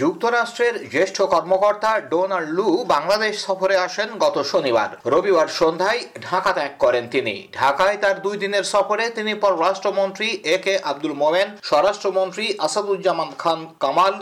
যুক্তরাষ্ট্রের জ্যেষ্ঠ কর্মকর্তা ডোনাল্ড লু বাংলাদেশ সফরে আসেন গত শনিবার। রবিবার সন্ধ্যায় ঢাকা ত্যাগ করেন তিনি। ঢাকায় তার দুই দিনের সফরে তিনি পররাষ্ট্রমন্ত্রী এ কে আব্দুল মোমেন, স্বরাষ্ট্রমন্ত্রী আসাদুজ্জামান খান কামাল,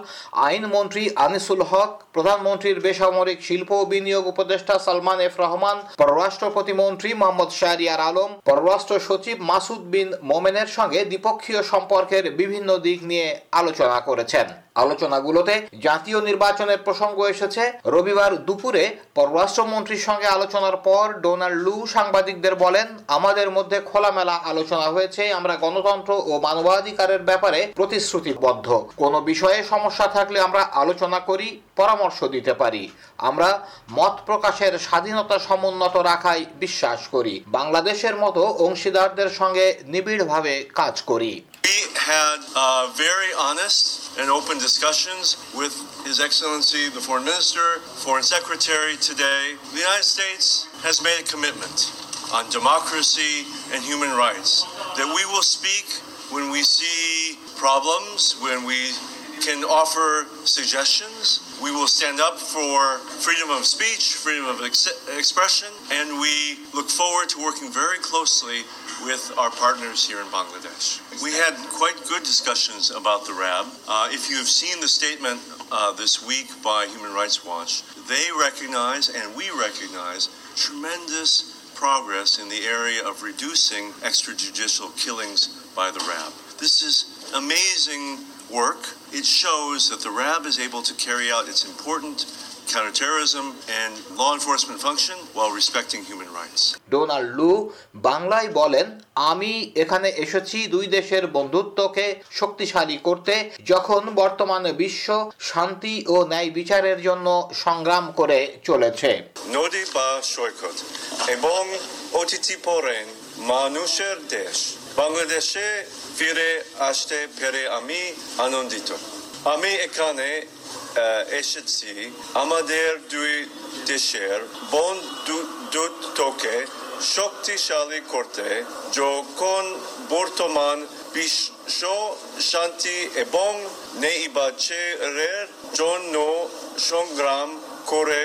আইনমন্ত্রী আনিসুল হক, প্রধানমন্ত্রীর বেসামরিক শিল্প ও বিনিয়োগ উপদেষ্টা সালমান এফ রহমান পররাষ্ট্র প্রতিমন্ত্রী মোহাম্মদ শাহরিয়ার আলম, পররাষ্ট্র সচিব মাসুদ বিন মোমেনের সঙ্গে দ্বিপক্ষীয় সম্পর্কের বিভিন্ন দিক নিয়ে আলোচনা করেছেন। আলোচনাগুলোতে জাতীয় নির্বাচনের প্রসঙ্গ এসেছে। রবিবার দুপুরে পররাষ্ট্রমন্ত্রীর সঙ্গে আলোচনার পর ডোনাল্ড লু সাংবাদিকদের বলেন, আমাদের মধ্যে খোলামেলা আলোচনা হয়েছে। আমরা গণতন্ত্র ও মানবাধিকারের ব্যাপারে প্রতিশ্রুতিবদ্ধ। কোনো বিষয়ে সমস্যা থাকলে আমরা আলোচনা করি, পরামর্শ দিতে পারি। আমরা মত প্রকাশের স্বাধীনতা সমুন্নত রাখায় বিশ্বাস করি। বাংলাদেশের মতো অংশীদারদের সঙ্গে নিবিড়ভাবে কাজ করি। We had uh, very honest and open discussions with His Excellency the Foreign Minister, Foreign Secretary today. The United States has made a commitment on democracy and human rights that we will speak when we see problems, when we can offer suggestions. We will stand up for freedom of speech, freedom of ex- expression, and we look forward to working very closely with our partners here in Bangladesh. We had quite good discussions about the RAB. Uh, if you have seen the statement uh, this week by Human Rights Watch, they recognize and we recognize tremendous progress in the area of reducing extrajudicial killings by the RAB. This is amazing work. It shows that the RAB is able to carry out its important counterterrorism and law enforcement function while respecting human rights. Donald Lu বাংলায় বলেন আমি এখানে এসেছি দুই দেশের বন্ধুত্বকে শক্তিশালী করতে যখন বর্তমানে বিশ্ব শান্তি ও ন্যায় বিচারের জন্য সংগ্রাম করে চলেছে। নদী বা সৈকত এবং অতিথি পড়েন মানুষের দেশ বাংলাদেশে ফিরে আসতে পেরে আমি আনন্দিত আমি এখানে এসেছি আমাদের দুই দেশের বন বন্ধুত্বকে শক্তিশালী করতে যখন বর্তমান বিশ্ব শান্তি এবং নেইবাচের জন্য সংগ্রাম করে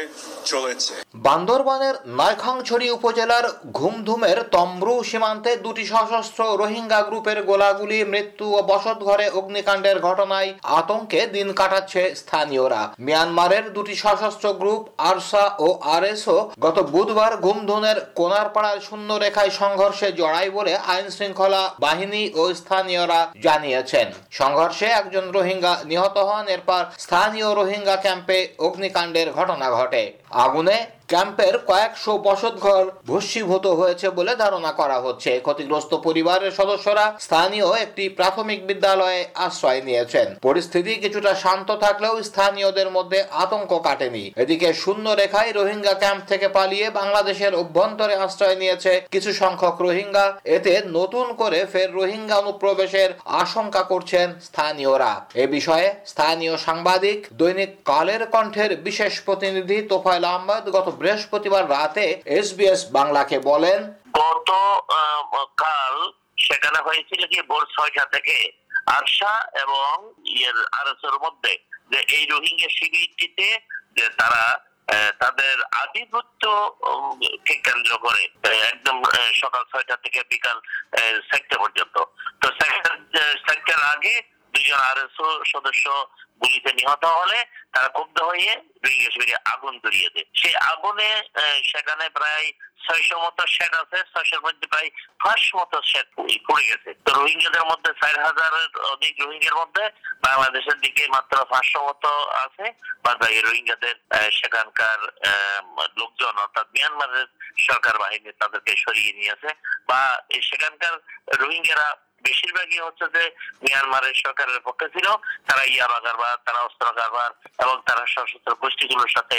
চলেছে বান্দরবানের নয়খাংছড়ি উপজেলার ঘুমধুমের তম্ব্রু সীমান্তে দুটি সশস্ত্র রোহিঙ্গা গ্রুপের গোলাগুলি, মৃত্যু ও বসতঘরে অগ্নিকাণ্ডের ঘটনায় আতঙ্কে দিন কাটাচ্ছে স্থানীয়রা। মিয়ানমারের দুটি সশস্ত্র গ্রুপ, আরসা ও আরএসও, গত বুধবার ঘুমধুনের কোনারপাড়ার শূন্য রেখায় সংঘর্ষে জড়ায় বলে আইন শৃঙ্খলা বাহিনী ও স্থানীয়রা জানিয়েছেন। সংঘর্ষে একজন রোহিঙ্গা নিহত হন এরপর স্থানীয় রোহিঙ্গা ক্যাম্পে অগ্নিকাণ্ডের ঘটনা ঘটে। আগুনে ক্যাম্পের কয়েকশো বসতঘর ভস্মীভূত হয়েছে বলে ধারণা করা হচ্ছে। ক্ষতিগ্রস্ত পরিবারের সদস্যরা স্থানীয় একটি প্রাথমিক বিদ্যালয়ে আশ্রয় নিয়েছেন। পরিস্থিতি কিছুটা শান্ত থাকলেও স্থানীয়দের মধ্যে আতঙ্ক কাটেনি। এদিকে শূন্য রেখায় রোহিঙ্গা ক্যাম্প থেকে পালিয়ে বাংলাদেশের অভ্যন্তরে আশ্রয় নিয়েছে কিছু সংখ্যক রোহিঙ্গা। এতে নতুন করে ফের রোহিঙ্গা অনুপ্রবেশের আশঙ্কা করছেন স্থানীয়রা। এ বিষয়ে স্থানীয় সাংবাদিক দৈনিক কালের কণ্ঠের বিশেষ প্রতিনিধি তোফায়েল আহমদ গত বৃহস্পতিবার রাতে এসবিএস বাংলাকে বলেন, গত কাল সেখানে হয়েছিল কি ভোর ছয়টা থেকে আরশা এবং ইয়ের আরএসের মধ্যে যে এই রোহিঙ্গা শিবিরটিতে যে তারা তাদের আধিপত্য কে কেন্দ্র করে একদম সকাল ছয়টা থেকে বিকাল চারটে পর্যন্ত। তো চারটার আগে দুজন আরএসও সদস্য গুলিতে নিহত হলে তারা ক্ষুব্ধ হয়ে রোহিঙ্গা শিবিরে আগুন ধরিয়ে দেয়। সেই আগুনে সেখানে প্রায় ছয়শো মতো শেড আছে, ছয়শোর মধ্যে প্রায় পাঁচশো মতো শেড পড়ে গেছে। তো রোহিঙ্গাদের মধ্যে চার হাজারের অধিক রোহিঙ্গার মধ্যে বাংলাদেশের দিকে মাত্র পাঁচশো মতো আছে। বা বাকি রোহিঙ্গাদের সেখানকার লোকজন, অর্থাৎ মিয়ানমারের সরকার বাহিনী তাদেরকে সরিয়ে নিয়েছে। বা সেখানকার রোহিঙ্গারা বেশিরভাগই হচ্ছে যে মিয়ানমারের সরকারের পক্ষে ছিল। তারা ইয়াবা কারবার তারা অস্ত্র কারবার এবং তারা সশস্ত্র গোষ্ঠীগুলোর সাথে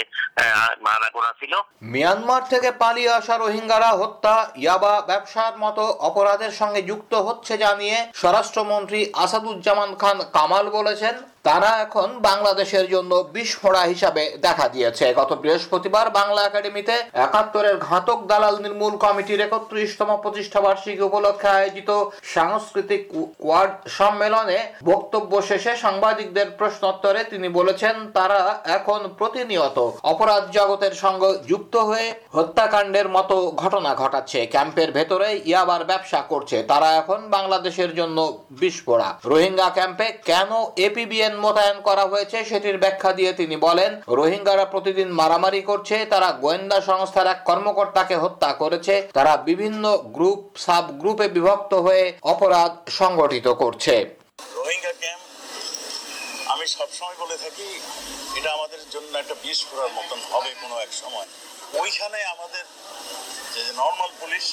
মানাগোনা ছিল। মিয়ানমার থেকে পালিয়ে আসা রোহিঙ্গারা হত্যা, ইয়াবা ব্যবসার মতো অপরাধের সঙ্গে যুক্ত হচ্ছে জানিয়ে স্বরাষ্ট্রমন্ত্রী আসাদুজ্জামান খান কামাল বলেছেন। তারা এখন বাংলাদেশের জন্য বিস্ফোরা হিসাবে দেখা দিয়েছে। গত বৃহস্পতিবার বাংলা একাডেমিতে একাত্তরের ঘাতক দালাল নির্মূল কমিটির একত্রিশতম প্রতিষ্ঠা বার্ষিকী উপলক্ষে আয়োজিত সাংস্কৃতিক ওয়ার্ড সম্মেলনে বক্তব্য শেষে সাংবাদিকদের প্রশ্নোত্তরে তিনি বলেছেন, তারা এখন প্রতিনিয়ত অপরাধ জগতের সঙ্গে যুক্ত হয়ে হত্যাকাণ্ডের মতো ঘটনা ঘটাচ্ছে। ক্যাম্পের ভেতরে ইয়াবার ব্যবসা করছে। তারা এখন বাংলাদেশের জন্য বিস্ফোরা। রোহিঙ্গা ক্যাম্পে কেন এপিবিএন মোতায়েন করা হয়েছে, সেটির ব্যাখ্যা দিয়ে তিনি বলেন, রোহিঙ্গারা প্রতিদিন মারামারি করছে, তারা গোয়েন্দা সংস্থার এক কর্মকর্তাকে হত্যা করেছে, তারা বিভিন্ন গ্রুপ সাব গ্রুপে বিভক্ত হয়ে অপরাধ সংগঠিত করছে। রোহিঙ্গা ক্যাম্প, আমি সবসময় বলে থাকি, এটা আমাদের জন্য একটা বিষ করার মতন হবে কোনো এক সময়। ওইখানে আমাদের নর্মাল পুলিশ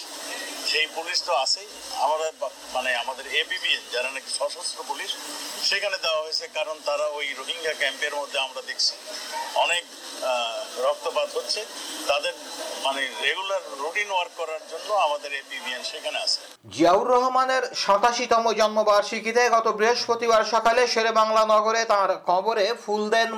সেই পুলিশ তো আছেই আমরা মানে আমাদের এপিবিএন যারা নাকি সশস্ত্র পুলিশ সেখানে দেওয়া হয়েছে কারণ তারা ওই রোহিঙ্গা ক্যাম্পের মধ্যে আমরা দেখছি। অনেক রক্তপাত হচ্ছে। তাদের মানে রেগুলার রুটিন ওয়ার্ক করার জন্য আমাদের এপিবিএন সেখানে আছে। জিয়াউর রহমানের সাতাশিতম জন্মবার্ষিকীতে গত বৃহস্পতিবার সকালে শেরে বাংলা নগরে তার কবরে ফুল দেন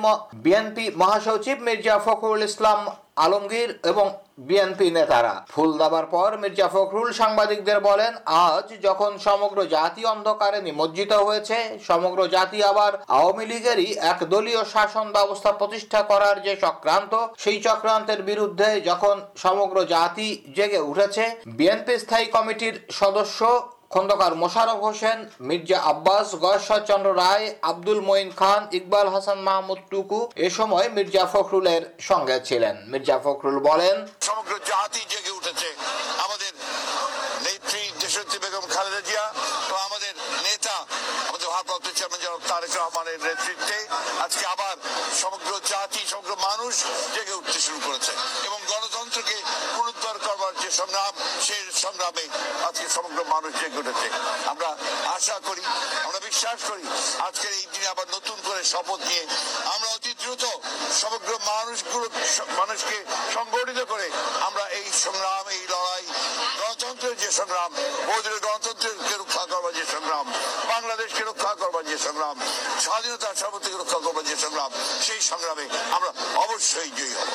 বিএনপি মহাসচিব মির্জা ফখরুল ইসলাম আলমগীর এবং বিএনপি নেতারা। ফুল দেবার পর মির্জা ফখরুল সাংবাদিকদের বলেন, আজ যখন সমগ্র জাতি অন্ধকারে নিমজ্জিত হয়েছে, সমগ্র জাতি আবার আওয়ামী লীগেরই এক দলীয় শাসন ব্যবস্থা প্রতিষ্ঠা করার যে চক্রান্ত, সেই চক্রান্তের বিরুদ্ধে যখন সমগ্র জাতি জেগে উঠেছে বিএনপি স্থায়ী কমিটির সদস্য খন্দকার মোশারফ হোসেন, মির্জা আব্বাস, গয়েশ্বরচন্দ্র রায়, আব্দুল মঈন খান, ইকবাল হাসান মাহমুদ টুকু এ সময় মির্জা ফখরুলের সঙ্গে ছিলেন। মির্জা ফখরুল বলেন, সমগ্র জাতি জেগে উঠেছে। আমাদের নেত্রী দেশত্রী বেগম খালেদা জিয়া তো আমাদের নেতা, আমাদের ভারপ্রাপ্ত চেয়ারম্যান জনাব তারেক রহমানের নেতৃত্বে আজকে আবার সমগ্র জাতি, সমগ্র মানুষ জেগে উঠতে শুরু করেছে এবং গণতন্ত্রকে পুনরুদ্ধার যে সংগ্রাম সেই সংগ্রামে আজকে সমগ্র মানুষ জেগে উঠেছে। আমরা আশা করি, আমরা বিশ্বাস করি, আজকের এই দিনে আবার নতুন করে শপথ নিয়ে আমরা অতি দ্রুত সমগ্র মানুষগুলো, মানুষকে সংগঠিত করে আমরা এই সংগ্রাম, এই লড়াই, গণতন্ত্রের যে সংগ্রাম বৌদ্ধ গণতন্ত্রকে রক্ষা করবার যে সংগ্রাম বাংলাদেশকে রক্ষা করবার যে সংগ্রাম, স্বাধীনতা সার্বত্রিক রক্ষা করবার যে সংগ্রাম, সেই সংগ্রামে আমরা অবশ্যই জয়ী হব।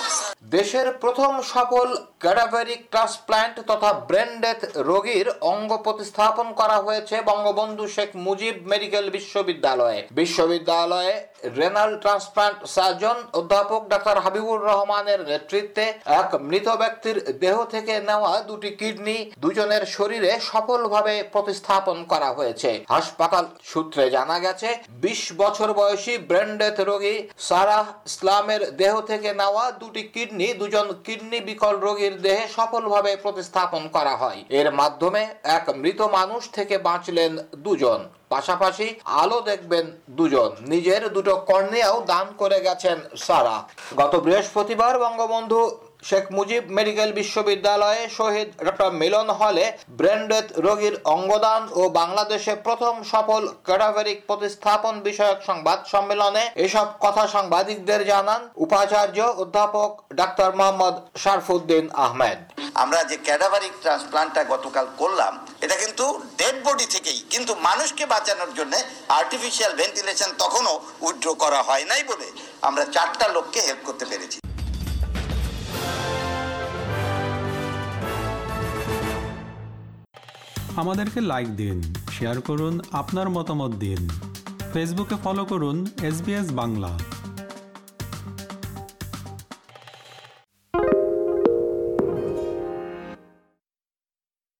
দেশের প্রথম সফল ক্যাডাভেরিক ট্রান্সপ্ল্যান্ট তথা ব্রেন ডেথ রোগীর অঙ্গ প্রতিস্থাপন করা হয়েছে বঙ্গবন্ধু শেখ মুজিব মেডিকেল বিশ্ববিদ্যালয়ে। বিশ্ববিদ্যালয়ে রেনাল ট্রান্সপ্লান্ট সার্জন, অধ্যাপক ডাক্তার হাবিবুর রহমানের নেতৃত্বে এক মৃত ব্যক্তির দেহ থেকে নেওয়া দুটি কিডনি দুজনের শরীরে সফলভাবে প্রতিস্থাপন করা হয়েছে। হাসপাতাল সূত্রে জানা গেছে, বিশ বছর বয়সী ব্রেন ডেথ রোগী সারাহ ইসলামের দেহ থেকে নেওয়া দুটি কিডনি দুজন কিডনি বিকল রোগীর দেহে সফলভাবে প্রতিস্থাপন করা হয়। এর মাধ্যমে এক মৃত মানুষ থেকে বাঁচলেন দুজন। পাশাপাশি আলো দেখবেন দুজন। নিজের দুটো কর্নিয়াও দান করে গেছেন সারা। গত বৃহস্পতিবার বঙ্গবন্ধু শেখ মুজিব মেডিকেল বিশ্ববিদ্যালয়ে শহীদ ডক্টর মিলন হলে ব্রেন ডেথ রোগীর অঙ্গদান ও বাংলাদেশে প্রথম সফল ক্যাডাভেরিক প্রতিস্থাপন বিষয়ক সংবাদ সম্মেলনে এসব কথা সাংবাদিকদের জানান উপাচার্য অধ্যাপক ডাক্তার মোহাম্মদ শারফুদ্দিন আহমেদ। আমরা যে ক্যাডাভারিক ট্রান্সপ্লান্টটা গতকাল করলাম এটা কিন্তু ডেড বডি থেকেই। কিন্তু মানুষকে বাঁচানোর জন্য আর্টিফিশিয়াল ভেন্টিলেশন তখনও উইথড্র করা হয় নাই বলে আমরা চারটা লোককে হেল্প করতে পেরেছি। আমাদেরকে লাইক দিন শেয়ার করুন, আপনার মতামত দিন। ফেসবুকে ফলো করুন এস বাংলা